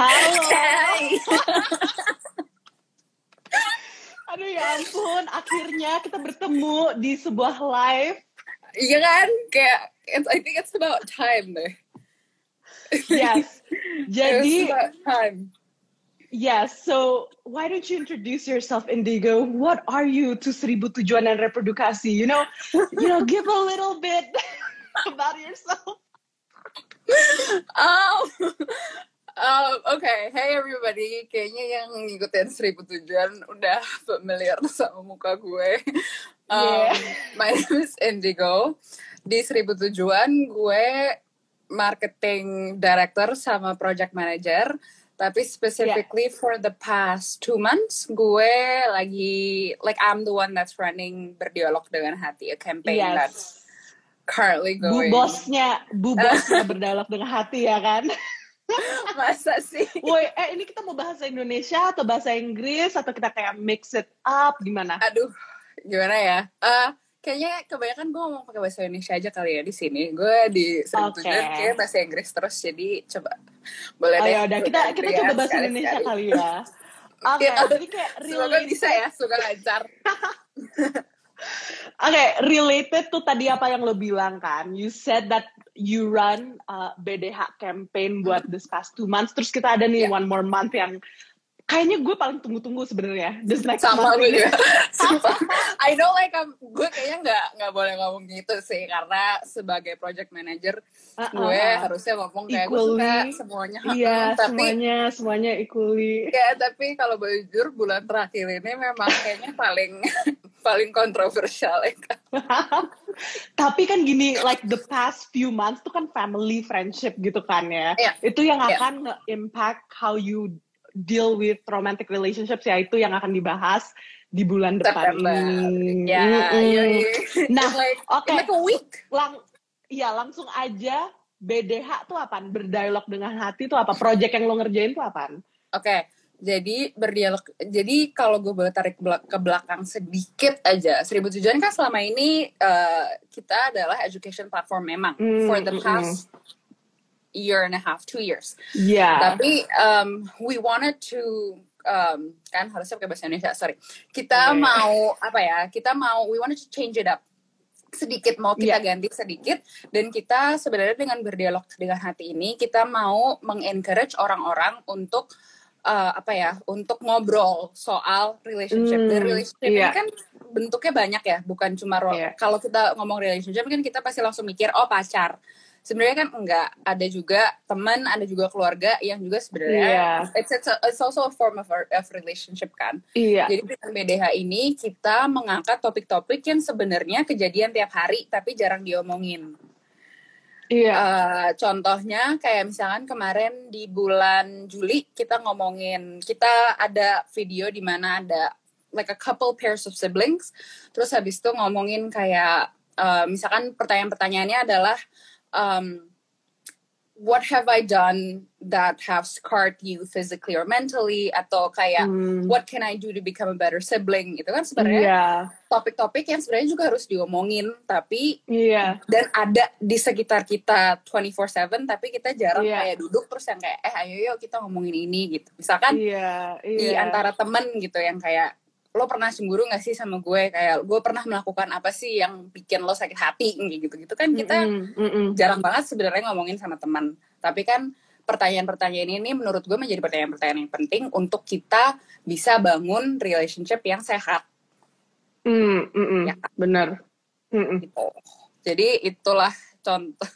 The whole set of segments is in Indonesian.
Halo. Hai. Aduh ya ampun, akhirnya kita bertemu di sebuah live. Iya kan? Kayak it's, I think it's about time deh. Yes. Jadi, It's about time. yes. So, why don't you introduce yourself, Indigo? What are you to Seribu Tujuan dan Reprodukasi? You know, you know, give a little bit about yourself. Um, um, okay, hey everybody. Kayaknya yang ngikutin Seribu Tujuan udah familiar sama muka gue. Um, Yeah. My name is Indigo. Di Seribu Tujuan gue marketing director sama project manager. Tapi specifically for the past two months, gue lagi like I'm the one that's running berdialog dengan hati, a campaign Yes. that's currently Bu going. bosnya, bu bosnya berdialog dengan hati ya kan? Masa sih? Woi, eh ini kita mau bahasa Indonesia atau bahasa Inggris atau kita kayak mix it up gimana? Aduh, gimana ya? Eh, kayaknya kebanyakan gue ngomong pakai bahasa Indonesia aja kali ya di sini. Gue di Oke. Tujuan kayak bahasa Inggris terus, jadi coba boleh Oh deh. ya udah kita kita coba bahasa sekali-sekali. Indonesia kali ya. Oke, Iya. jadi kayak Semoga bisa ya, semoga lancar. Oke, related tuh tadi apa yang lo bilang kan? You said that you run uh, BDH campaign buat this past two months. Terus kita ada nih Iya. one more month yang kayaknya gue paling tunggu-tunggu sebenarnya. This next Sama month gue ini. juga. I know like I'm- gue kayaknya nggak nggak boleh ngomong gitu sih karena sebagai project manager Uh-uh. gue harusnya ngomong kayak gue suka semuanya. Iya, tapi semuanya semuanya equally. Ya, tapi kalau boleh jujur bulan terakhir ini memang kayaknya paling paling kontroversial ya kan. Tapi kan gini, like the past few months tuh kan family friendship gitu kan ya. Iya. Itu yang Iya. akan nge-impact how you deal with romantic relationships ya itu yang akan dibahas di bulan depan September. ini. Ya, Mm-mm. iya, iya. Nah, In like, oke. in like a week. Lang ya langsung aja BDH tuh apaan? Berdialog dengan hati tuh apa? Project yang lo ngerjain tuh apaan? Oke, jadi berdialog. Jadi kalau gue boleh tarik ke belak- ke belakang sedikit aja, Seribu Tujuan kan selama ini eh, kita adalah education platform memang Mm, for the mm, past year and a half, two years. Iya. Tapi um, we wanted to um, kan harusnya pakai bahasa Indonesia, sorry. Kita Oke. mau apa ya? Kita mau we wanted to change it up sedikit mau kita Iya. ganti sedikit dan kita sebenarnya dengan berdialog dengan hati ini kita mau mengencourage orang-orang untuk uh, apa ya untuk ngobrol soal relationship dan Hmm, relationship ini iya. kan bentuknya banyak ya bukan cuma Iya. kalau kita ngomong relationship kan kita pasti langsung mikir oh pacar sebenarnya kan enggak ada juga teman ada juga keluarga yang juga sebenarnya Iya. it's, it's, a- it's also a form of, of relationship kan Iya. jadi dengan BDH ini kita mengangkat topik-topik yang sebenarnya kejadian tiap hari tapi jarang diomongin. Iya. Eh, contohnya kayak misalkan kemarin di bulan Juli kita ngomongin kita ada video di mana ada like a couple pairs of siblings. Terus habis itu ngomongin kayak eh, misalkan pertanyaan-pertanyaannya adalah um, what have I done that have scarred you physically or mentally atau kayak Hmm. what can I do to become a better sibling itu kan sebenarnya Iya. topik-topik yang sebenarnya juga harus diomongin tapi Iya. dan ada di sekitar kita 24/7 tapi kita jarang Iya. kayak duduk terus yang kayak eh ayo yuk kita ngomongin ini gitu misalkan Iya. di Iya. antara temen gitu yang kayak lo pernah cemburu gak sih sama gue kayak gue pernah melakukan apa sih yang bikin lo sakit hati gitu gitu kan kita Mm-mm, mm-mm. jarang banget sebenarnya ngomongin sama teman tapi kan pertanyaan-pertanyaan ini menurut gue menjadi pertanyaan-pertanyaan yang penting untuk kita bisa bangun relationship yang sehat Mm, mm-mm. Ya. Bener. Mm-mm. gitu. Jadi itulah contoh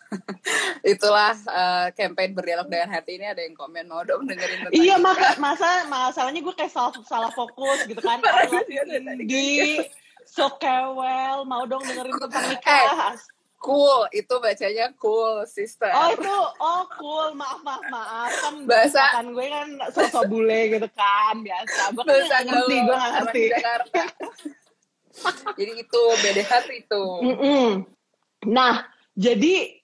itulah eh, campaign berdialog dengan hati ini ada yang komen mau dong dengerin tentang Iya maka masa masalahnya gue kayak salah salah fokus gitu kan. Parah I love sih, ada tadi. Indi, so kewel, mau dong dengerin tentang nikah. cool itu bacanya cool sister Oh itu, oh cool, maaf maaf maaf kan Bahasa- kan gue kan sosok bule gitu kan biasa. Gue kan ngerti, gue nggak anak ngerti. Jadi itu BDH tuh itu Mm-mm. Nah, jadi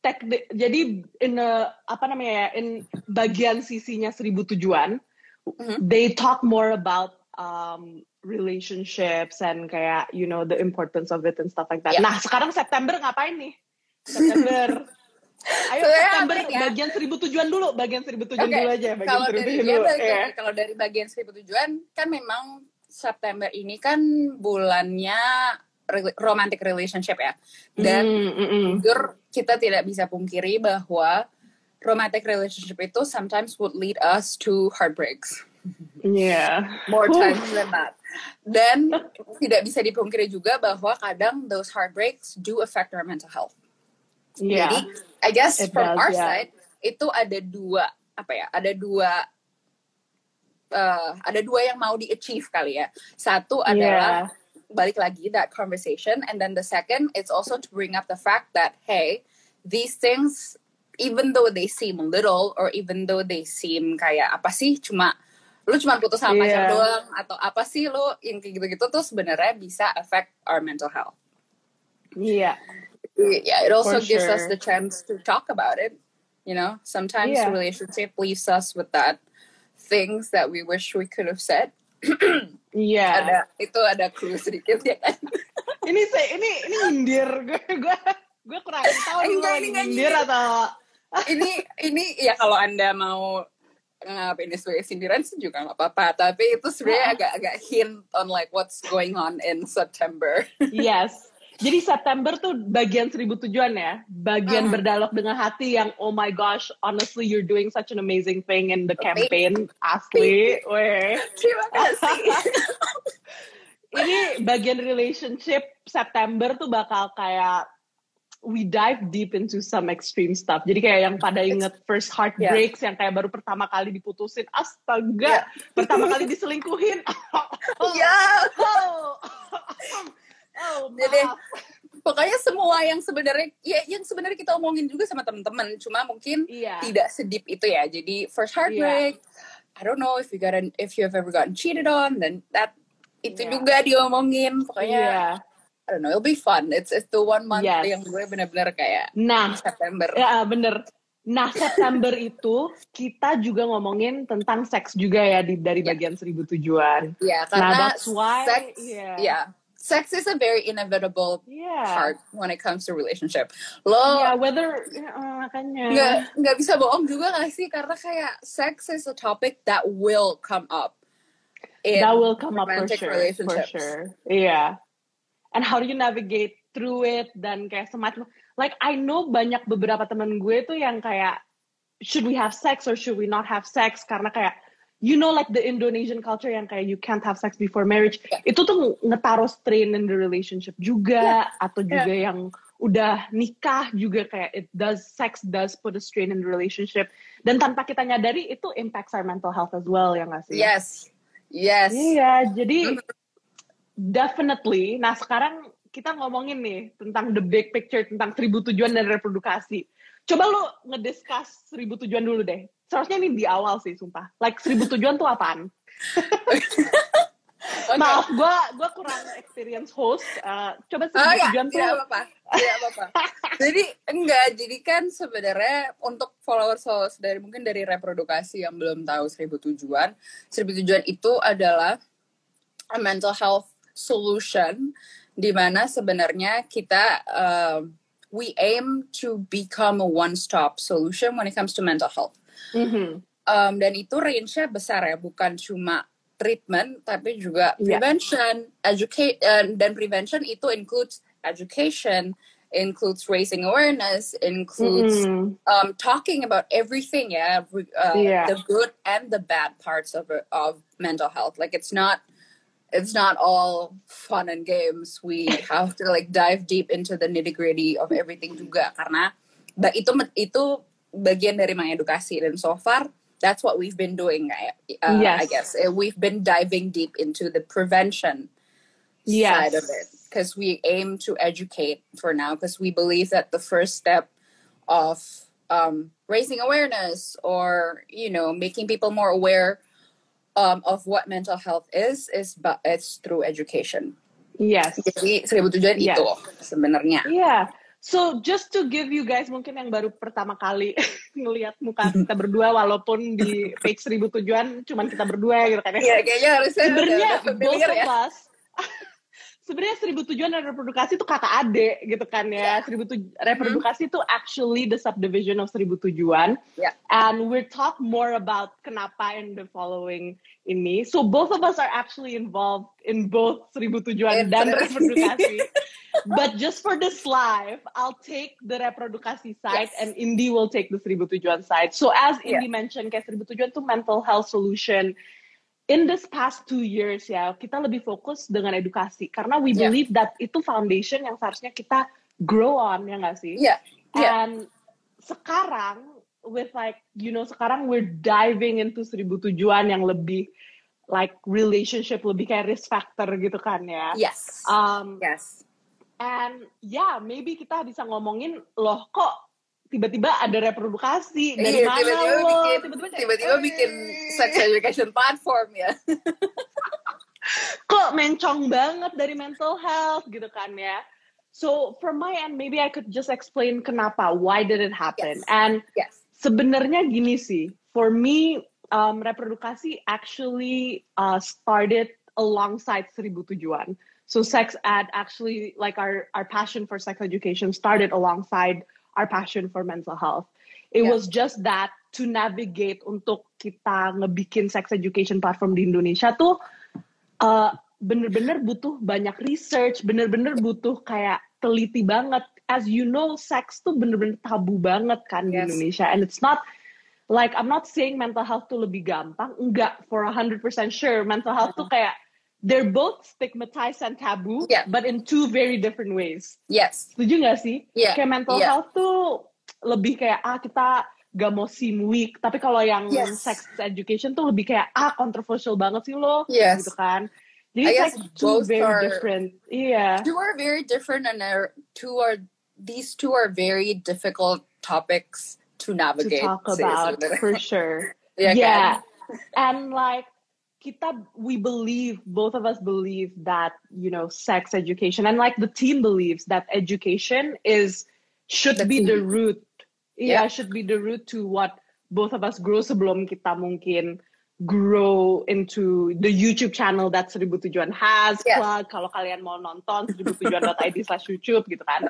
tek jadi in a, apa namanya ya in bagian sisinya seribu tujuan Mhm. they talk more about um, relationships and kayak you know the importance of it and stuff like that. Yeah. Nah sekarang September ngapain nih? September Ayo Sebenarnya September ya? bagian seribu tujuan dulu, bagian seribu tujuan Oke, dulu aja, bagian kalau dari ya, dulu. Iya. lagi, kalau dari bagian seribu tujuan kan memang September ini kan bulannya romantic relationship ya dan Mm, mm, mm. jujur kita tidak bisa pungkiri bahwa romantic relationship itu sometimes would lead us to heartbreaks Iya. more times than not dan tidak bisa dipungkiri juga bahwa kadang those heartbreaks do affect our mental health Iya. Jadi, I guess It from does, our yeah. side itu ada dua apa ya? Ada dua uh, ada dua yang mau di achieve kali ya. Satu adalah balik lagi that conversation, and then the second it's also to bring up the fact that hey, these things even though they seem little or even though they seem kayak apa sih cuma lu cuma putus sama pacar doang atau apa sih lu yang kayak gitu-gitu tuh sebenarnya bisa affect our mental health. Iya. yeah, it also For gives us the chance to talk about it. You know, sometimes Yeah. relationship leaves us with that things that we wish we could have said. Iya. Ada itu ada clue sedikit ya kan. Ini saya ini ini nyindir gue gue gue kurang tahu gue ini nggak nyindir atau ini ini ya kalau anda mau nganggap ini sebagai sindiran sih juga nggak apa-apa. Tapi itu sebenarnya agak-agak hint on like what's going on in September. yes. Jadi September tuh bagian seribu tujuan ya, bagian Hmm. berdialog dengan hati yang oh my gosh, honestly you're doing such an amazing thing in the campaign, asli, weh. Terima kasih. Ini bagian relationship September tuh bakal kayak we dive deep into some extreme stuff. Jadi kayak yang pada inget first heartbreaks yang kayak baru pertama kali diputusin, astaga, Yeah. pertama kali diselingkuhin. ya. Oh, oh, Jadi, pokoknya semua yang sebenarnya ya yang sebenarnya kita omongin juga sama teman-teman cuma mungkin Iya. tidak sedip itu ya jadi first heartbreak I don't know if you got if you have ever gotten cheated on then that itu Iya. juga diomongin pokoknya Iya. I don't know it'll be fun it's it's the one month Yes. yang gue bener-bener kayak Nah, September ya bener. Nah, September itu kita juga ngomongin tentang seks juga ya di dari Iya. bagian seribu tujuan. ya Nah, karena that's why sex yeah. yeah sex is a very inevitable Yeah. part when it comes to relationship lo Yeah, whether eh, makanya. nggak nggak bisa bohong juga gak sih karena kayak sex is a topic that will come up that will come up for sure, for sure. Yeah. And how do you navigate through it dan kayak semacam like I know banyak beberapa temen gue tuh yang kayak should we have sex or should we not have sex karena kayak you know like the Indonesian culture yang kayak you can't have sex before marriage Yeah. itu tuh ngetaruh strain in the relationship juga atau juga yang udah nikah juga kayak it does sex does put a strain in the relationship dan tanpa kita nyadari itu impacts our mental health as well ya nggak sih? yes yes Iya, jadi definitely. Nah sekarang kita ngomongin nih tentang the big picture tentang seribu tujuan dan reprodukasi. Coba lu ngediscuss seribu tujuan dulu deh. Seharusnya ini di awal sih, sumpah. Like seribu tujuan tuh apaan? Oke. Maaf, gue gua kurang experience host. Uh, coba seribu Oh ya, tujuan tuh. tidak apa-apa. Tidak apa-apa. jadi enggak, jadi kan sebenarnya untuk followers followers dari mungkin dari reprodukasi yang belum tahu seribu tujuan, seribu tujuan itu adalah a mental health solution di mana sebenarnya kita um, we aim to become a one stop solution when it comes to mental health. Mhm. Um, dan itu range-nya besar ya, bukan cuma treatment tapi juga Iya. prevention, educate uh, dan prevention itu includes education, includes raising awareness, includes Mm-mm. um, talking about everything, yeah, re- uh, Yeah. the good and the bad parts of of mental health. Like it's not it's not all fun and games. We have to like dive deep into the nitty gritty of everything juga karena itu itu bagian dari mengedukasi dan so far that's what we've been doing. I- Uh, Yes. I guess Uh, we've been diving deep into the prevention Yes. side of it because we aim to educate for now because we believe that the first step of um, raising awareness or you know making people more aware um, of what mental health is is but it's through education. Yes. Jadi seribu tujuan Yes. itu sebenarnya. Yeah. So just to give you guys mungkin yang baru pertama kali ngelihat muka kita berdua walaupun di page seribu tujuan cuman kita berdua gitu kan Iya kayaknya harusnya Sebenarnya both of ya. us sebenarnya seribu tujuan dan reprodukasi itu kata adik gitu kan ya. Seribu tuj- reprodukasi itu actually the subdivision of seribu tujuan. Yeah. And we'll talk more about kenapa in the following ini. So both of us are actually involved in both seribu tujuan dan Interesting. reprodukasi. But just for this live, I'll take the reprodukasi side Yes. and Indi will take the seribu tujuan side. So as Yeah. Indi mentioned, kayak seribu tujuan itu mental health solution in this past two years ya kita lebih fokus dengan edukasi karena we Yeah. believe that itu foundation yang seharusnya kita grow on ya nggak sih? Yeah. Yeah. And sekarang with like you know sekarang we're diving into seribu tujuan yang lebih like relationship lebih kayak risk factor gitu kan ya. Yes. Um, yes. and yeah, maybe kita bisa ngomongin loh kok tiba-tiba ada reprodukasi dari Iya, mana tiba-tiba lo? bikin Tiba-tiba tiba-tiba bikin sex education platform ya. kok mencong banget dari mental health gitu kan ya. So from my end, maybe I could just explain kenapa, why did it happen? Yes. And Yes. sebenarnya gini sih, for me, um, reprodukasi actually uh, started alongside Seribu Tujuan. So sex ed actually, like our, our passion for sex education started alongside our passion for mental health. It Yeah. was just that to navigate untuk kita ngebikin sex education platform di Indonesia tuh uh, bener-bener butuh banyak research, bener-bener butuh kayak teliti banget. As you know, seks tuh bener-bener tabu banget kan di Yes. Indonesia. And it's not, like, I'm not saying mental health tuh lebih gampang. Enggak, for 100% sure. Mental health tuh kayak, they're both stigmatized and taboo, Yeah. but in two very different ways. Yes. Setuju gak sih? Yeah. Kayak mental Yeah. health tuh lebih kayak, ah kita gak mau seem weak. Tapi kalau yang Yes. sex education tuh lebih kayak, ah controversial banget sih lo. Yes. Gitu kan. Jadi I guess like two both very are- different. Iya. Two are very different and are two are these two are very difficult topics to To navigate. talk sih about for sure. Yeah. kan? And like kita we believe both of us believe that you know sex education and like the team believes that education is should The be key. the root. Yeah. yeah. should be the root to what both of us grow sebelum kita mungkin grow into the YouTube channel that Seribu Tujuan has. Plug kalau kalian mau nonton seributujuan.id slash YouTube gitu kan.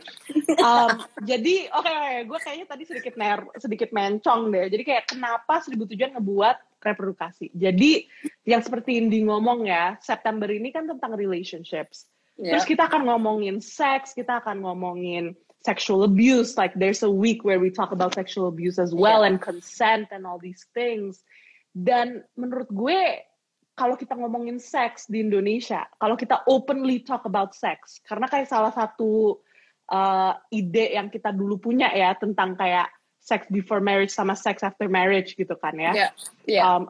Um, jadi oke gue kayaknya tadi sedikit ner sedikit mencong deh. Jadi kayak kenapa seribu tujuan ngebuat reprodukasi. Jadi yang seperti Indi ngomong ya September ini kan tentang relationships. Yeah. terus kita akan ngomongin seks kita akan ngomongin sexual abuse like there's a week where we talk about sexual abuse as well and consent and all these things. Dan menurut gue kalau kita ngomongin seks di Indonesia, kalau kita openly talk about sex, karena kayak salah satu uh, ide yang kita dulu punya ya tentang kayak sex before marriage sama sex after marriage gitu kan ya. Yeah. Yeah. Um,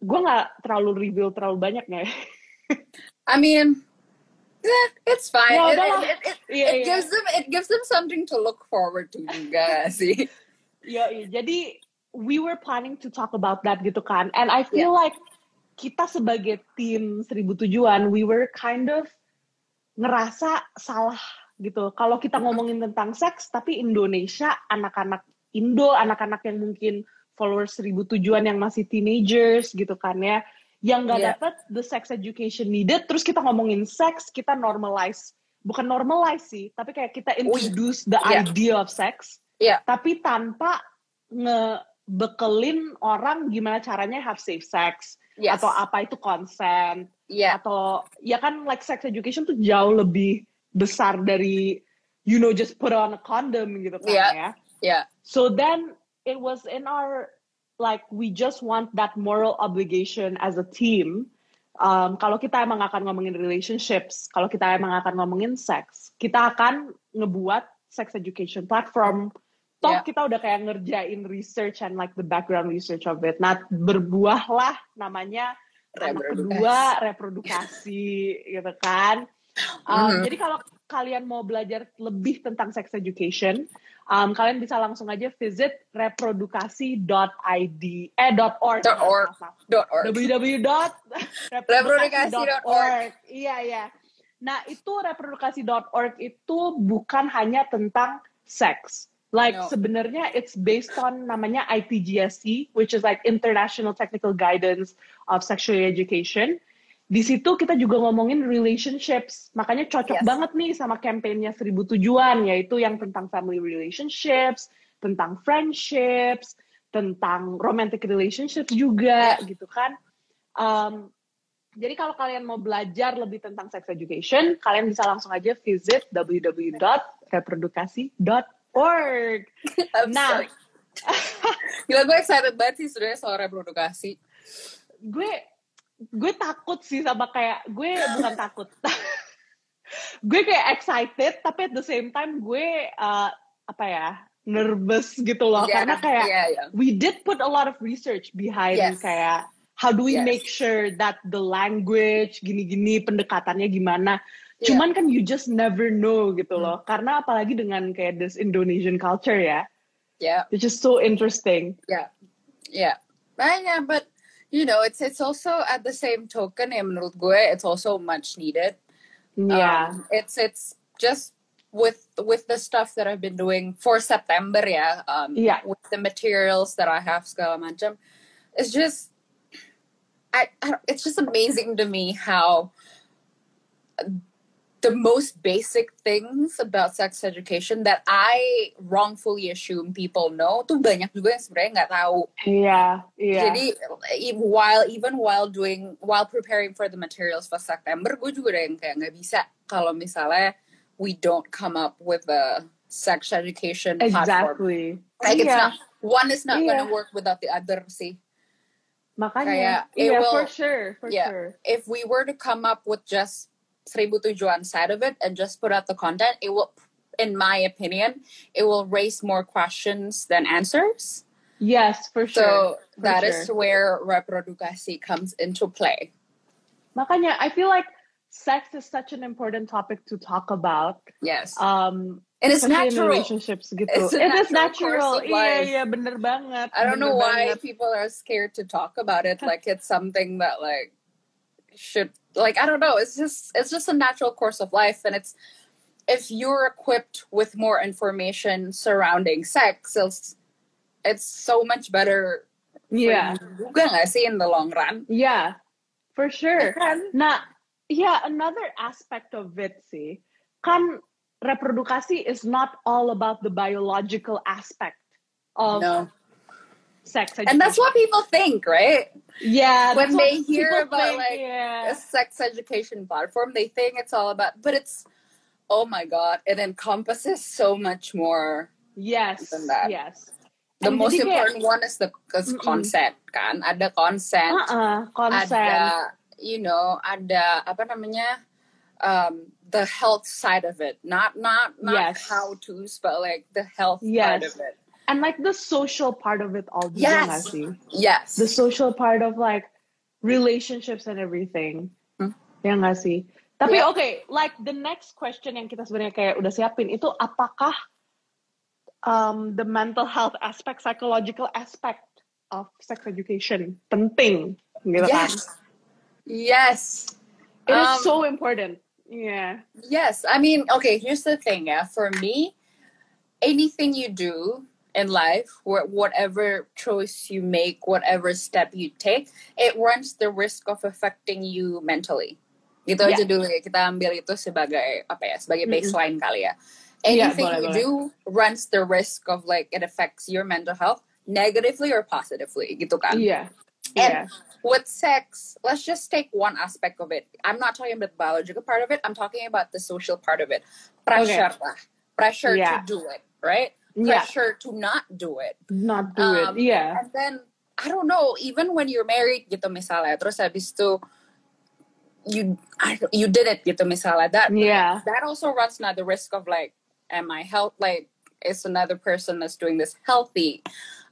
gue nggak terlalu reveal terlalu banyak ya. I mean, it's fine. Ya It, it, it, it, Iya, it iya. gives them it gives them something to look forward to juga sih. Yoi, jadi we were planning to talk about that gitu kan. And I feel like kita sebagai tim Seribu Tujuan, we were kind of ngerasa salah gitu. Kalau kita ngomongin tentang seks, tapi Indonesia, anak-anak Indo, anak-anak yang mungkin followers Seribu Tujuan yang masih teenagers gitu kan ya, yang nggak Yeah. dapet the sex education needed, terus kita ngomongin seks, kita normalize, bukan normalize sih, tapi kayak kita introduce the Yeah. idea of sex, Yeah. tapi tanpa ngebekelin orang gimana caranya have safe sex Yes. atau apa itu consent Yeah. atau ya kan like sex education tuh jauh lebih besar dari you know just put on a condom gitu kan Yeah. ya. Yeah. So then it was in our like we just want that moral obligation as a team. Um, kalau kita emang akan ngomongin relationships, kalau kita emang akan ngomongin seks, kita akan ngebuat sex education platform. Toh Yeah. kita udah kayak ngerjain research and like the background research of it. Nah berbuahlah namanya anak Reprodukasi. kedua reprodukasi gitu kan. Um, Mhm. Jadi kalau kalian mau belajar lebih tentang sex education, um, kalian bisa langsung aja visit reprodukasi.id eh dot .org. Dot org. Dot org. www.reprodukasi.org. Iya iya. Nah itu reprodukasi.org itu bukan hanya tentang seks. Like No. sebenarnya it's based on namanya ITGSE, which is like International Technical Guidance of Sexual Education di situ kita juga ngomongin relationships. Makanya cocok Yes. banget nih sama kampanyenya Seribu Tujuan, yaitu yang tentang family relationships, tentang friendships, tentang romantic relationships juga, gitu kan. Um, jadi kalau kalian mau belajar lebih tentang sex education, kalian bisa langsung aja visit www.reprodukasi.org. Nah. Gila gue excited banget sih sebenarnya soal reprodukasi. gue gue takut sih sama kayak gue bukan takut gue kayak excited tapi at the same time gue uh, apa ya nervous gitu loh Yeah, karena kayak yeah, yeah. we did put a lot of research behind Yes. kayak how do we Yes. make sure that the language gini-gini pendekatannya gimana Yeah. cuman kan you just never know gitu Hmm. loh karena apalagi dengan kayak this Indonesian culture ya Yeah, it's just so interesting yeah, yeah. Yeah, but you know, it's it's also at the same token, ya menurut gue, it's also much needed. yeah Um, it's it's just with with the stuff that I've been doing for September, yeah. Um, Yeah. With the materials that I have, segala macam, it's just, I, I it's just amazing to me how the most basic things about sex education that I wrongfully assume people know tuh banyak juga yang sebenarnya nggak tahu. iya iya Jadi e- while even while doing while preparing for the materials for September, gue juga udah yang kayak nggak bisa kalau misalnya we don't come up with a sex education platform. exactly Like it's Iya. not one is not Iya. gonna work without the other sih. Makanya, Kayak, iya will- for sure, for yeah. sure. If we were to come up with just Seribu Tujuan side of it and just put out the content, it will, in my opinion, it will raise more questions than answers. Yes, for sure. So for that is sure. where reprodukasi comes into play. Makanya, I feel like sex is such an important topic to talk about. Yes. Um, and it's natural. relationships gitu. It's It is natural natural. course of Iya, life. iya, bener banget. I don't know why banget. people are scared to talk about it like it's something that like should like I don't know, it's just it's just a natural course of life and it's if you're equipped with more information surrounding sex, it's it's so much better Yeah, juga nggak sih in the long run. yeah, for sure. Nah, yeah, another aspect of it sih, kan reprodukasi is not all about the biological aspect of No. Sex education. And that's what people think, right? yeah, when they hear about, think, like, yeah. a sex education platform, they think it's all about, but it's, oh my God, it encompasses so much more. Yes, than that. yes. The And most kayak- important one is the is Mm-mm. consent, kan? Ada consent, Uh-uh, consent. ada, you know, ada apa namanya, um, the health side of it, not not not Yes. how tos, but like the health Yes. part of it. And like the social part of it all Yes. Yes. The social part of like relationships and everything. Hmm. Ya nggak sih? Tapi Yeah. okay, like the next question yang kita sebenarnya kayak udah siapin itu apakah um, the mental health aspect, psychological aspect of sex education penting gitu kan? yes. Yes. It is Um, so important. Yeah. Yes, I mean, okay, here's the thing, yeah. For me, anything you do in life, wh- whatever choice you make, whatever step you take, it runs the risk of affecting you mentally. Gitu Yeah. aja dulu ya, kita ambil itu sebagai apa ya, sebagai baseline kali ya. Anything boleh, you boleh. do runs the risk of like it affects your mental health negatively or positively, gitu kan. Iya. And Iya. with sex, let's just take one aspect of it. I'm not talking about the biological part of it. I'm talking about the social part of it. Pressure lah. Pressure Yeah. to do it, right? Yeah. Pressure to not do it. Not do Um, it. Yeah. And then, I don't know, even when you're married gitu misalnya, terus habis itu, you, you did it gitu misalnya, that, Yeah. that also runs now the risk of like, am I health, like, is another person that's doing this healthy?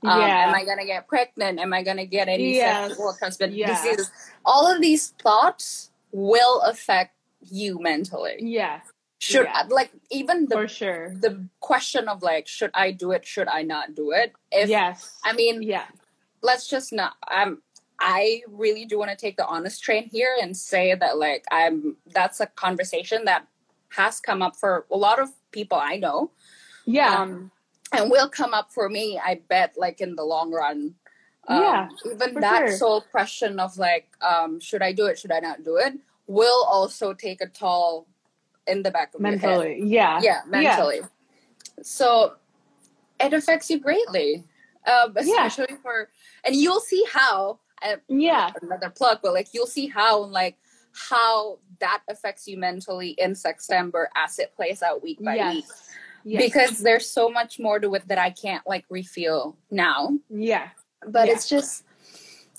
Um, Yeah. Am I gonna get pregnant? Am I gonna get any Yes. sexual transmitted Yeah. diseases? All of these thoughts will affect you mentally. Yeah. Should Yeah. like even the For sure. the question of like should I do it? Should I not do it? If yes. I mean, yeah. let's just not. I'm. I really do want to take the honest train here and say that like I'm. That's a conversation that has come up for a lot of people I know Yeah. um, and will come up for me i bet like in the long run Um, Yeah, even that sure. sole question of like, um, should I do it? Should I not do it? Will also take a toll in the back of your head. mentally. Yeah. Yeah, mentally. So it affects you greatly, um, Yeah. especially for, and you'll see how. Uh, Yeah. another plug, but like you'll see how like how that affects you mentally in September as it plays out week by week. Yes. Yes. Because there's so much more to it that I can't like refuel now. yeah. But Yeah. it's just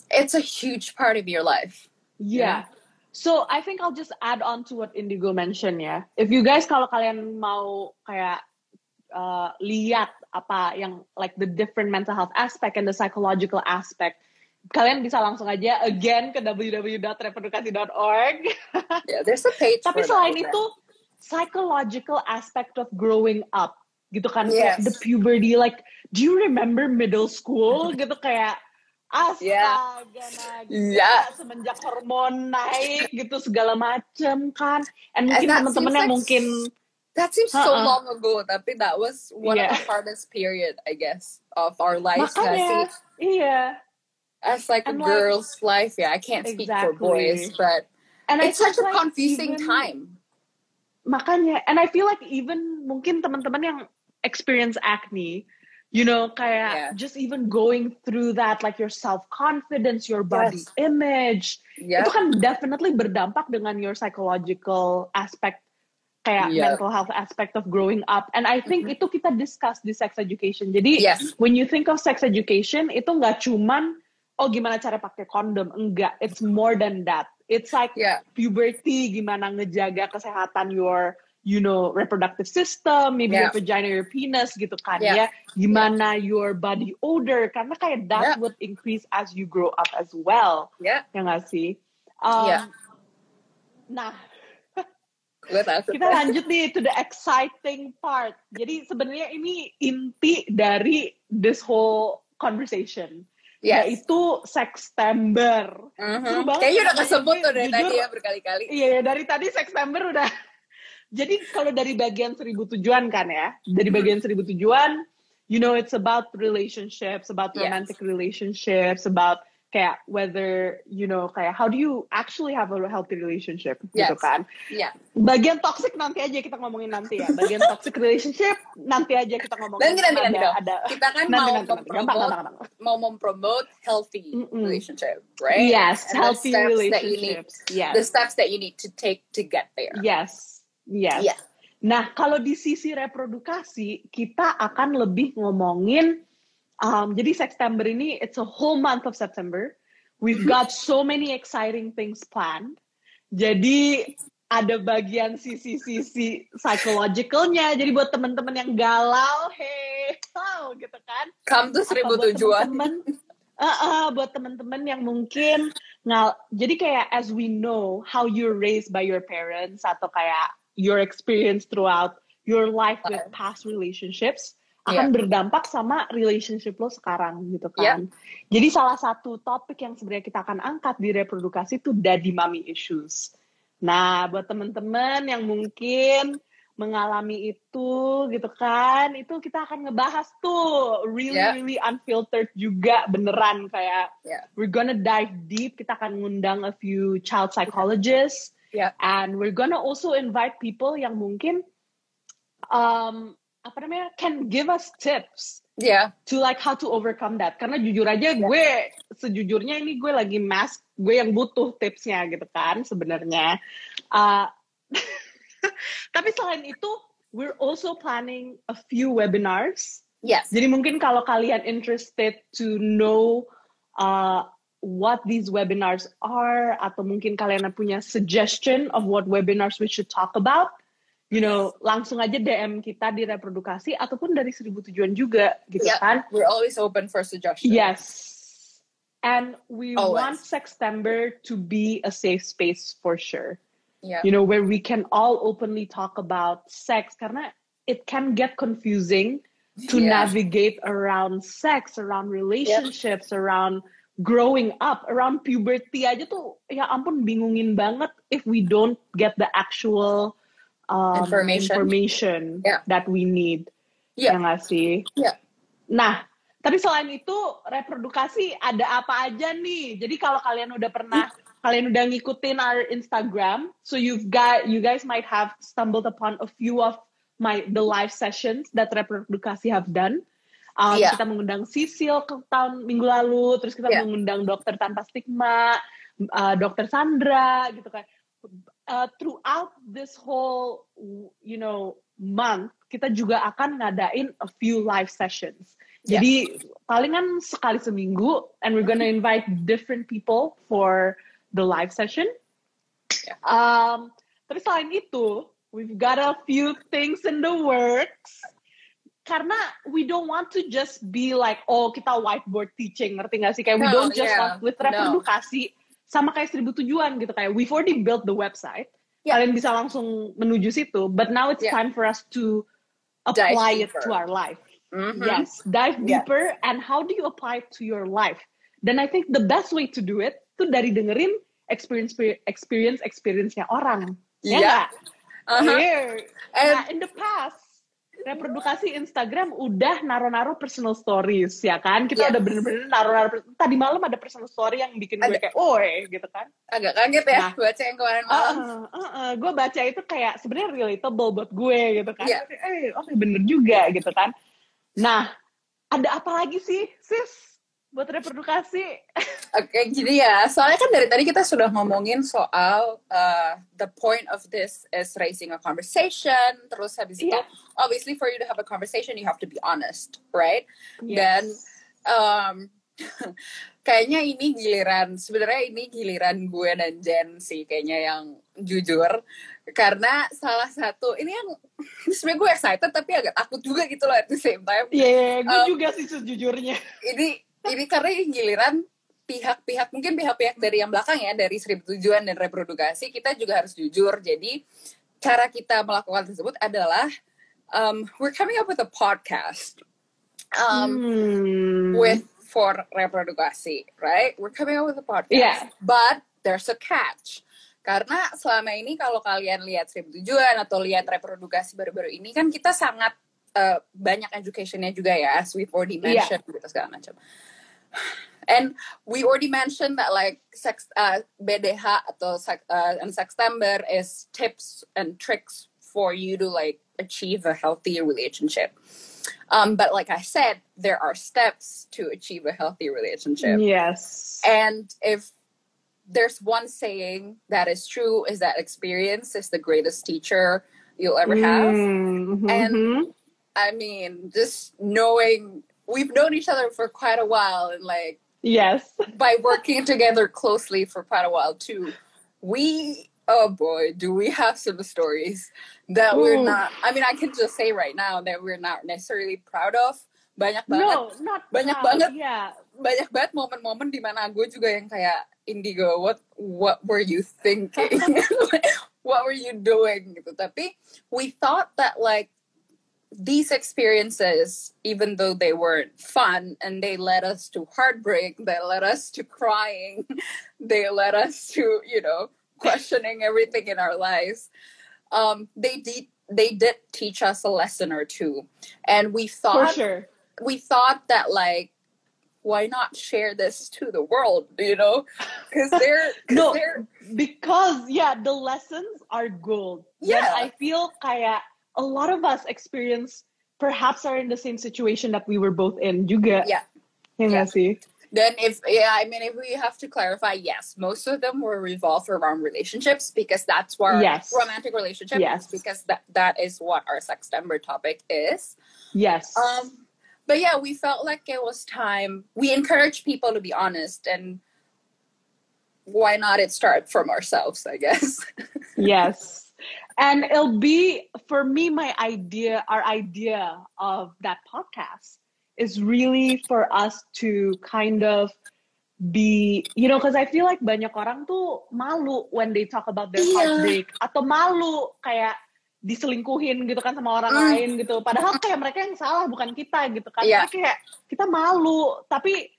it's a huge part of your life. Yeah. So I think I'll just add on to what Indigo mentioned ya. If you guys kalau kalian mau kayak uh, lihat apa yang like the different mental health aspect and the psychological aspect, kalian bisa langsung aja again ke www.reprodukasi.org. Yeah, there's a page. Tapi that selain over itu psychological aspect of growing up gitu kan kayak Yes. the puberty like do you remember middle school gitu kayak. Astaga nah, Yeah. semenjak hormon naik gitu segala macem kan and mungkin teman-teman yang like mungkin That seems so Uh-uh. long ago, tapi that was one Yeah. of the hardest period, I guess, of our lives. makanya iya as like a And, like- girl's life. Yeah, I can't speak for boys, Exactly. but and I it's such think, a like, confusing even- time. makanya and I feel like even mungkin teman-teman yang experience acne you know kayak Yeah. just even going through that like your self confidence your body Yes. image Yeah, itu kan definitely berdampak dengan your psychological aspect kayak Yeah. mental health aspect of growing up and I think itu kita discuss di sex education jadi Yes. when you think of sex education itu nggak cuman oh gimana cara pakai kondom enggak it's more than that it's like yeah, puberty, gimana ngejaga kesehatan your you know reproductive system, maybe Yeah. your vagina, your penis gitu kan Yeah. ya. Gimana your body odor karena kayak that Yeah. would increase as you grow up as well. yeah. Ya nggak sih? Um, Yeah. Nah, kita lanjut nih to the exciting part. Jadi sebenarnya ini inti dari this whole conversation. yes. Yaitu September. Mhm. banget Kayaknya udah kesebut tuh dari tadi jujur- ya berkali-kali. Iya, ya, dari tadi September udah. Jadi kalau dari bagian seribu tujuan kan ya, dari Hmm. bagian seribu tujuan, you know it's about relationships, about Yes. romantic relationships, about kayak whether you know kayak how do you actually have a healthy relationship gitu Yes. kan. Yeah. Bagian toxic nanti aja kita ngomongin nanti ya. Bagian toxic relationship nanti aja kita ngomongin. Nanti, nanti, nanti ada, ada. Kita kan Nanti, mau nanti, nanti. Mempromote, gampang, gampang. mau mempromote healthy Mm-mm. relationship, right? Yes, And the healthy you need, relationships. Yes. the steps that you need to take to get there. Yes, yes. Yeah. Nah, kalau di sisi reprodukasi, kita akan lebih ngomongin, um, jadi September ini, it's a whole month of September. We've got so many exciting things planned. Jadi, ada bagian sisi-sisi psychologicalnya. Jadi buat teman-teman yang galau, hey, wow, gitu kan. Come to seribu tujuan. temen-temen, uh, uh, buat teman-teman yang mungkin ngal jadi kayak as we know how you're raised by your parents atau kayak your experience throughout your life with past relationships akan berdampak sama relationship lo sekarang gitu kan. Jadi salah satu topik yang sebenarnya kita akan angkat di reprodukasi itu daddy mommy issues. Nah, buat teman-teman yang mungkin mengalami itu gitu kan, itu kita akan ngebahas tuh really Yeah. really unfiltered juga beneran kayak Yeah. we're gonna dive deep. Kita akan ngundang a few child psychologists Yeah. and we're gonna also invite people yang mungkin um apa namanya can give us tips Yeah. to like how to overcome that. Karena jujur aja gue sejujurnya ini gue lagi mask, gue yang butuh tipsnya gitu kan sebenarnya. Uh, tapi selain itu, we're also planning a few webinars. Yes. Jadi mungkin kalau kalian interested to know uh, what these webinars are, atau mungkin kalian punya suggestion of what webinars we should talk about, you know, langsung aja DM kita di reprodukasi ataupun dari seribu tujuan juga, gitu Yeah. kan? We're always open for suggestions. Yes. And we Always. want Sextember to be a safe space for sure. Yeah. You know, where we can all openly talk about sex karena it can get confusing to Yeah. navigate around sex, around relationships, around growing up, around puberty aja tuh ya ampun bingungin banget if we don't get the actual um, Information. information Yeah. that we need. Yeah. Ya nggak sih? Yeah. Nah, tapi selain itu reprodukasi ada apa aja nih? Jadi kalau kalian udah pernah kalian udah ngikutin our Instagram, so you've got you guys might have stumbled upon a few of my the live sessions that reprodukasi have done. Um, Iya. Kita mengundang Sisil ke tahun minggu lalu, terus kita Iya. mengundang dokter tanpa stigma, uh, dokter Sandra, gitu kan. Uh, throughout this whole, you know, month, kita juga akan ngadain a few live sessions. Iya. Jadi palingan sekali seminggu, and we're gonna invite different people for the live session. Iya. Um, tapi selain itu, we've got a few things in the works. Karena we don't want to just be like, oh kita whiteboard teaching, ngerti gak sih? Kayak we No, don't just yeah, want with no. reprodukasi sama kayak seribu tujuan gitu kayak we've already built the website. Yeah. Kalian bisa langsung menuju situ, but now it's Yeah. time for us to Dive apply it deeper. to our life. Mhm. Yes, dive Yes. deeper and how do you apply it to your life? Dan I think the best way to do it tuh dari dengerin experience experience experience-nya orang. Ya Iya. nggak? Uh-huh. Here. And- Nah, in the past reprodukasi Instagram udah naro-naro personal stories ya kan kita Yes. udah bener-bener naro-naro tadi malam ada personal story yang bikin gue kayak oi gitu kan Agak kaget ya Nah. baca yang kemarin malam. gue baca itu kayak sebenarnya relatable buat gue gitu kan Iya. eh oke bener juga gitu kan nah ada apa lagi sih sis buat reprodukasi Oke, jadi ya, soalnya kan dari tadi kita sudah ngomongin soal uh, the point of this is raising a conversation, terus habis itu, Iya. obviously for you to have a conversation, you have to be honest, right? Dan um, kayaknya ini giliran, sebenarnya ini giliran gue dan Jen sih kayaknya yang jujur, karena salah satu ini yang sebenarnya gue excited tapi agak takut juga gitu loh at the same time. Iya, gue Um, juga sih sejujurnya. ini ini karena ini giliran pihak-pihak mungkin pihak-pihak dari yang belakang ya dari seribu tujuan dan reprodukasi kita juga harus jujur. Jadi cara kita melakukan tersebut adalah um, we're coming up with a podcast um, Hmm. with for reprodukasi right? We're coming up with a podcast. Yeah. but there's a catch. Karena selama ini kalau kalian lihat seribu tujuan atau lihat reprodukasi baru-baru ini kan kita sangat uh, banyak educationnya juga ya as we've already mentioned gitu segala macam and we already mentioned that like sex uh, BDH atau sex, uh, and Sextember is tips and tricks for you to like achieve a healthy relationship. Um, but like I said, there are steps to achieve a healthy relationship. Yes. And if there's one saying that is true, is that experience is the greatest teacher you'll ever have. Mhm. And- I mean, just knowing we've known each other for quite a while and like yes. by working together closely for quite a while too, we oh boy, do we have some stories that we're not I mean I can just say right now that we're not necessarily proud of. Banyak banget No, not Banyak proud. banget. Yeah. banyak banget momen-momen di mana gue juga yang kayak Indigo, what what were you thinking? what were you doing? Gitu. Tapi we thought that like these experiences, even though they weren't fun and they led us to heartbreak, they led us to crying, they led us to you know questioning everything in our lives. Um, they did they did teach us a lesson or two, and we For thought sure. we thought that like why not share this to the world you know because they're No. they're Because yeah, the lessons are gold. Yeah. I feel kayak a lot of us experience perhaps are in the same situation that we were both in juga. Yeah. Yeah. sih? then if yeah i mean if we have to clarify yes most of them were revolved around relationships because that's where Yes. romantic relationships Yes. because that that is what our sextember topic is Yes. um but yeah we felt like it was time we encourage people to be honest and why not it start from ourselves i guess yes. And it'll be for me my idea our idea of that podcast is really for us to kind of be you know because I feel like banyak orang tuh malu when they talk about their Iya. heartbreak atau malu kayak diselingkuhin gitu kan sama orang Mm. lain gitu padahal kayak mereka yang salah bukan kita gitu kan. Tapi kayak kita malu tapi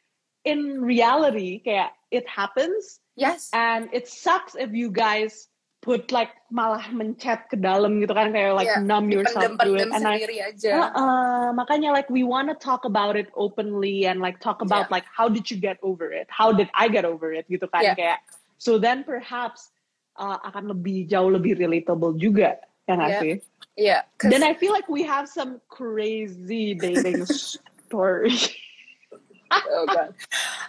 in reality kayak it happens yes and it sucks if you guys put like malah mencet ke dalam gitu kan kayak like Yeah, numb yourself to it and I aja. Uh, makanya like we want to talk about it openly and like talk about like how did you get over it? How did I get over it? Gitu kan Yeah. kayak so then perhaps uh, akan lebih jauh lebih relatable juga ya nggak Yeah. sih? Yeah, 'cause- Then I feel like we have some crazy dating stories. oh god,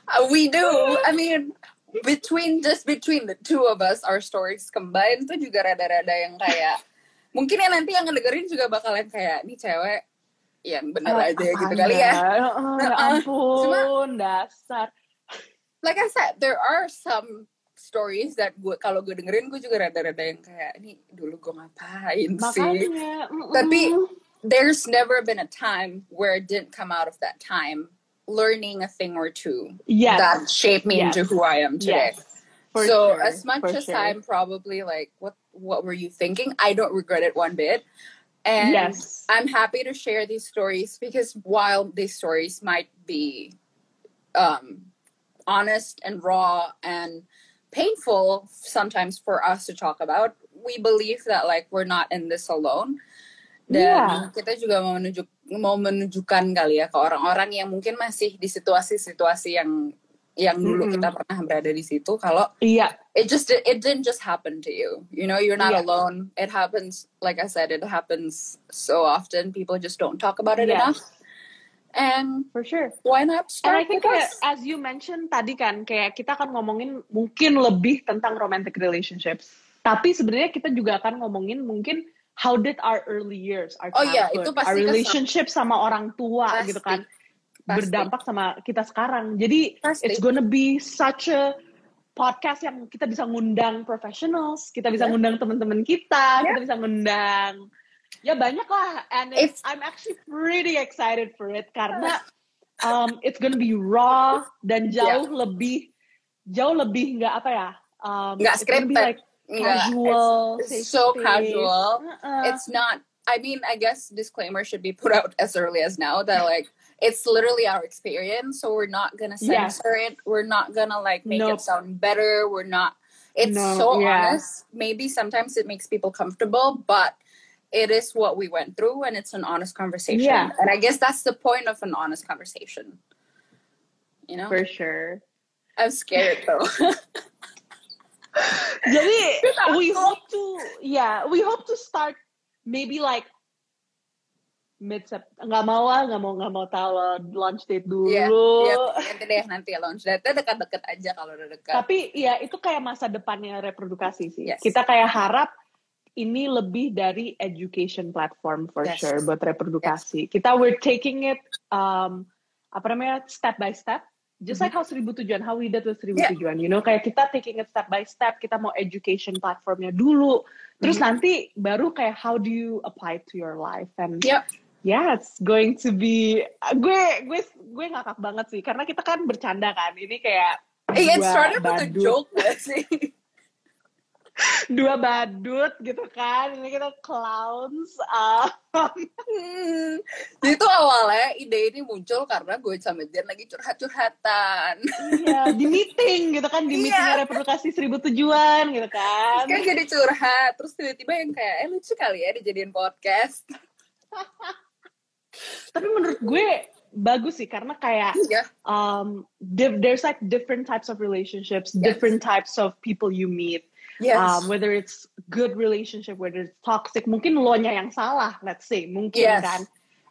Uh, we do. I mean, between just between the two of us, our stories combined tuh juga rada-rada yang kayak mungkin yang nanti yang ngedengerin juga bakalan kayak nih cewek yang bener aja gitu apaan kali ya. Oh, ya ampun, dasar. Like I said, there are some stories that gue kalau gue dengerin gue juga rada-rada yang kayak ini dulu gue ngapain sih. Makanya. mm-mm. Tapi there's never been a time where it didn't come out of that time learning a thing or two yes. that shaped me Yes. into who I am today. Yes. So sure, as much for as sure. I'm probably like, what what were you thinking? I don't regret it one bit. And Yes. I'm happy to share these stories because while these stories might be um, honest and raw and painful sometimes for us to talk about, we believe that like we're not in this alone. Dan Yeah. kita juga mau menunjuk mau menunjukkan kali ya ke orang-orang yang mungkin masih di situasi-situasi yang yang dulu Mm-mm. kita pernah berada di situ kalau Iya, it just it didn't just happen to you you know you're not Yeah. alone it happens like i said it happens so often people just don't talk about it Yes. enough and for sure. why not And start I think kayak, as you mentioned tadi kan, kayak kita akan ngomongin mungkin lebih tentang romantic relationships. Tapi sebenarnya kita juga akan ngomongin mungkin how did our early years, our Oh iya, childhood, itu pasti our kesam- relationship sama orang tua Pasti. gitu kan, Pasti. berdampak sama kita sekarang. Jadi Pasti. it's gonna be such a podcast yang kita bisa ngundang professionals, kita bisa Yeah. ngundang teman-teman kita, Yeah. kita bisa ngundang ya banyak lah. And it's, It's- I'm actually pretty excited for it karena um, it's gonna be raw dan jauh lebih jauh lebih nggak apa ya? Um, Nggak scripted. like Casual, it's, it's so space. casual Uh-uh. it's not i mean i guess disclaimer should be put out as early as now that like it's literally our experience so we're not gonna Yes. censor it we're not gonna like make Nope. it sound better we're not it's No, so yeah. honest maybe sometimes it makes people comfortable but it is what we went through and it's an honest conversation Yeah. and i guess that's the point of an honest conversation you know for sure. i'm scared though Jadi we hope to yeah we hope to start maybe like mid nggak mau lah nggak mau nggak mau tahu launch date dulu. Iya, iya, nanti deh nanti launch date dekat-dekat aja kalau udah dekat Tapi ya itu kayak masa depannya reprodukasi sih. Yes. Kita kayak harap ini lebih dari education platform for Yes. sure buat reprodukasi. Kita we're taking it um, apa namanya step by step. Just like how seribu tujuan, how we did with seribu Yeah. tujuan, you know, kayak kita taking it step by step, kita mau education platformnya dulu, terus Mhm. nanti baru kayak how do you apply to your life and Yep. yeah, it's going to be gue gue gue ngakak banget sih karena kita kan bercanda kan, ini kayak Iya, it started with a joke gak sih? dua badut gitu kan ini kita clowns Hmm. Jadi tuh awalnya ide ini muncul karena gue sama Jen lagi curhat-curhatan. iya, di meeting gitu kan di Iya. meeting reprodukasi seribu tujuan gitu kan Kan jadi curhat, terus tiba-tiba yang kayak, eh lucu kali ya dijadiin podcast. tapi menurut gue bagus sih karena kayak Iya. um, there's like different types of relationships Yes. different types of people you meet Yes. um, whether it's good relationship whether it's toxic mungkin lo nya yang salah let's say mungkin Yes. kan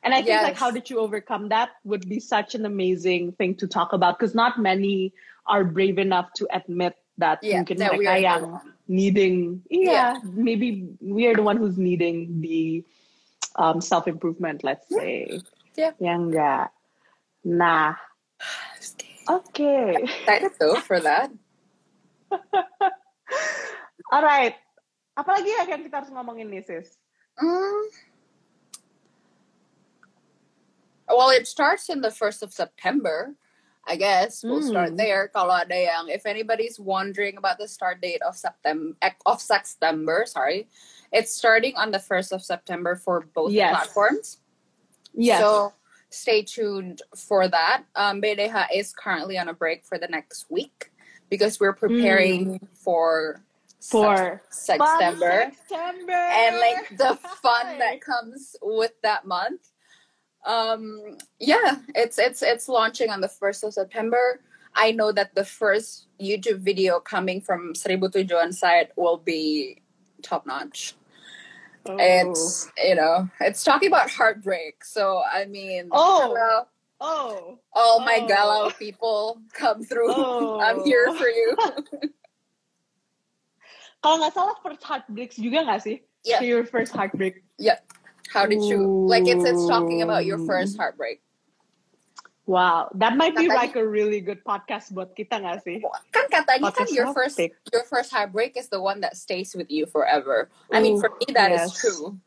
and I think like how did you overcome that would be such an amazing thing to talk about because not many are brave enough to admit that Yeah, mungkin that mereka yang needing yeah, maybe we are the one who's needing the um, self improvement let's say. Yeah. ya enggak nah. Oke Excited though for that. alright apalagi ya yang kita harus ngomongin nih sis Mm. Well, it starts in the first of September. I guess we'll start Hmm. there. Kalau ada yang, if anybody's wondering about the start date of September, of September, sorry, it's starting on the first of September for both Yes. platforms. yes So stay tuned for that. Um, BDH is currently on a break for the next week because we're preparing Hmm. for for September. September. and like the fun that comes with that month. Um, yeah, it's it's it's launching on the first of September. I know that the first YouTube video coming from Seribu Tujuan site will be top notch. Oh. It's you know, it's talking about heartbreak. So I mean, Oh. hello, oh. all my Oh. galau people come through. Oh. I'm here for you. Kalau nggak salah first heartbreaks juga nggak sih? Yeah. So your first heartbreak. Yeah. How did you like? It's it's talking about your first heartbreak. Wow, that might be like a really good podcast buat kita nggak sih? kan katanya kan Podcast your first heartbreak. your first heartbreak is the one that stays with you forever. I mean, for me that is yes. true.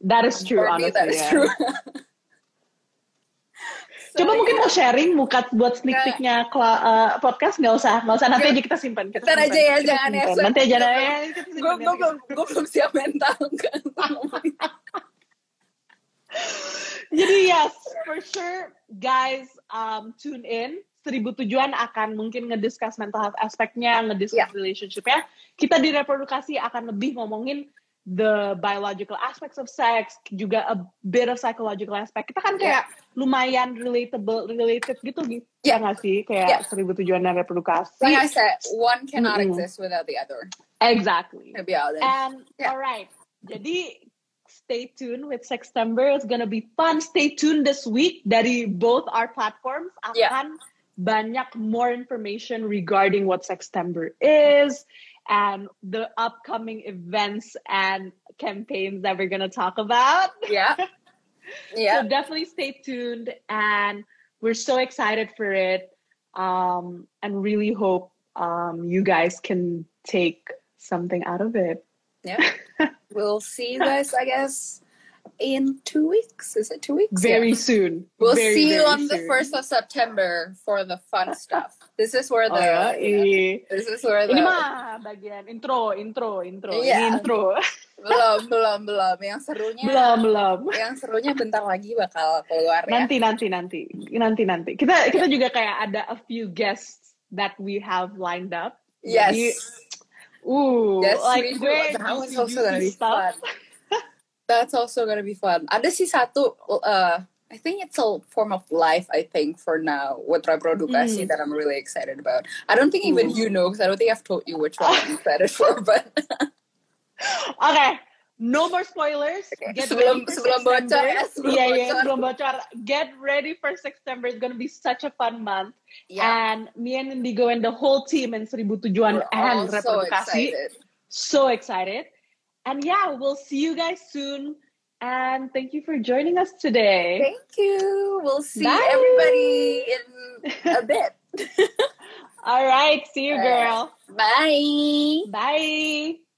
That is true, for me honestly. that is yeah. true. So, Coba mungkin mau sharing muka buat sneak peeknya uh, podcast nggak usah, nggak usah nanti aja kita simpan. Kita simpan, aja ya, kita jangan ya, simpan. Nanti aja ya, gue gue belum gue belum siap mental kan. Jadi yes, for sure, guys, um, tune in. Seribu tujuan akan mungkin ngediscuss mental health aspeknya, ngediscuss Yeah. relationship-nya. Kita di reprodukasi akan lebih ngomongin the biological aspects of sex, juga a bit of psychological aspect. Kita kan kayak lumayan relatable, related gitu, gitu. Yeah. Ya nggak sih? Kayak Yeah. seribu tujuan dan reprodukasi. Like I said, one cannot Mm-mm. exist without the other. Exactly. To be honest. And Yeah. alright, jadi stay tuned with September. It's gonna be fun. Stay tuned this week dari both our platforms akan Yeah. banyak more information regarding what September is and the upcoming events and campaigns that we're gonna talk about. yeah. Yeah. So definitely stay tuned, and we're so excited for it, um, and really hope um, you guys can take something out of it. Yeah. we'll see you guys, I guess, in two weeks. Is it two weeks? Very Yeah. soon. We'll Very, see you on the soon. first of September for the fun stuff. This is where Oh, the ya, i- this is where the Ini mah bagian intro, intro, intro. Ini Iya. intro. belum belum belum yang serunya belum, belum. yang serunya bentar lagi bakal keluar ya. Nanti, nanti, nanti, nanti, nanti. Kita kita juga kayak ada a few guests that we have lined up. Yes. Jadi, ooh, Yes, like we do. great That was also gonna be stuff. fun. That's also gonna be fun. Ada sih satu, uh, I think it's a form of life. I think for now with reprodukasi Mm. that I'm really excited about. I don't think even Ooh. you know because I don't think I've told you which one I'm excited for. But Okay, no more spoilers. Get Sebelum- ready for sebelum bocor September. ya, sebelum iya, bocor. sebelum bocor. Get ready for September. It's gonna be such a fun month. yeah, And me and Indigo and the whole team in Seribu Tujuan we're and so Reprodukasi. excited. So excited. And yeah, we'll see you guys soon. And thank you for joining us today. Thank you. We'll see Bye. everybody in a bit. All right, see you, girl. Bye. Bye.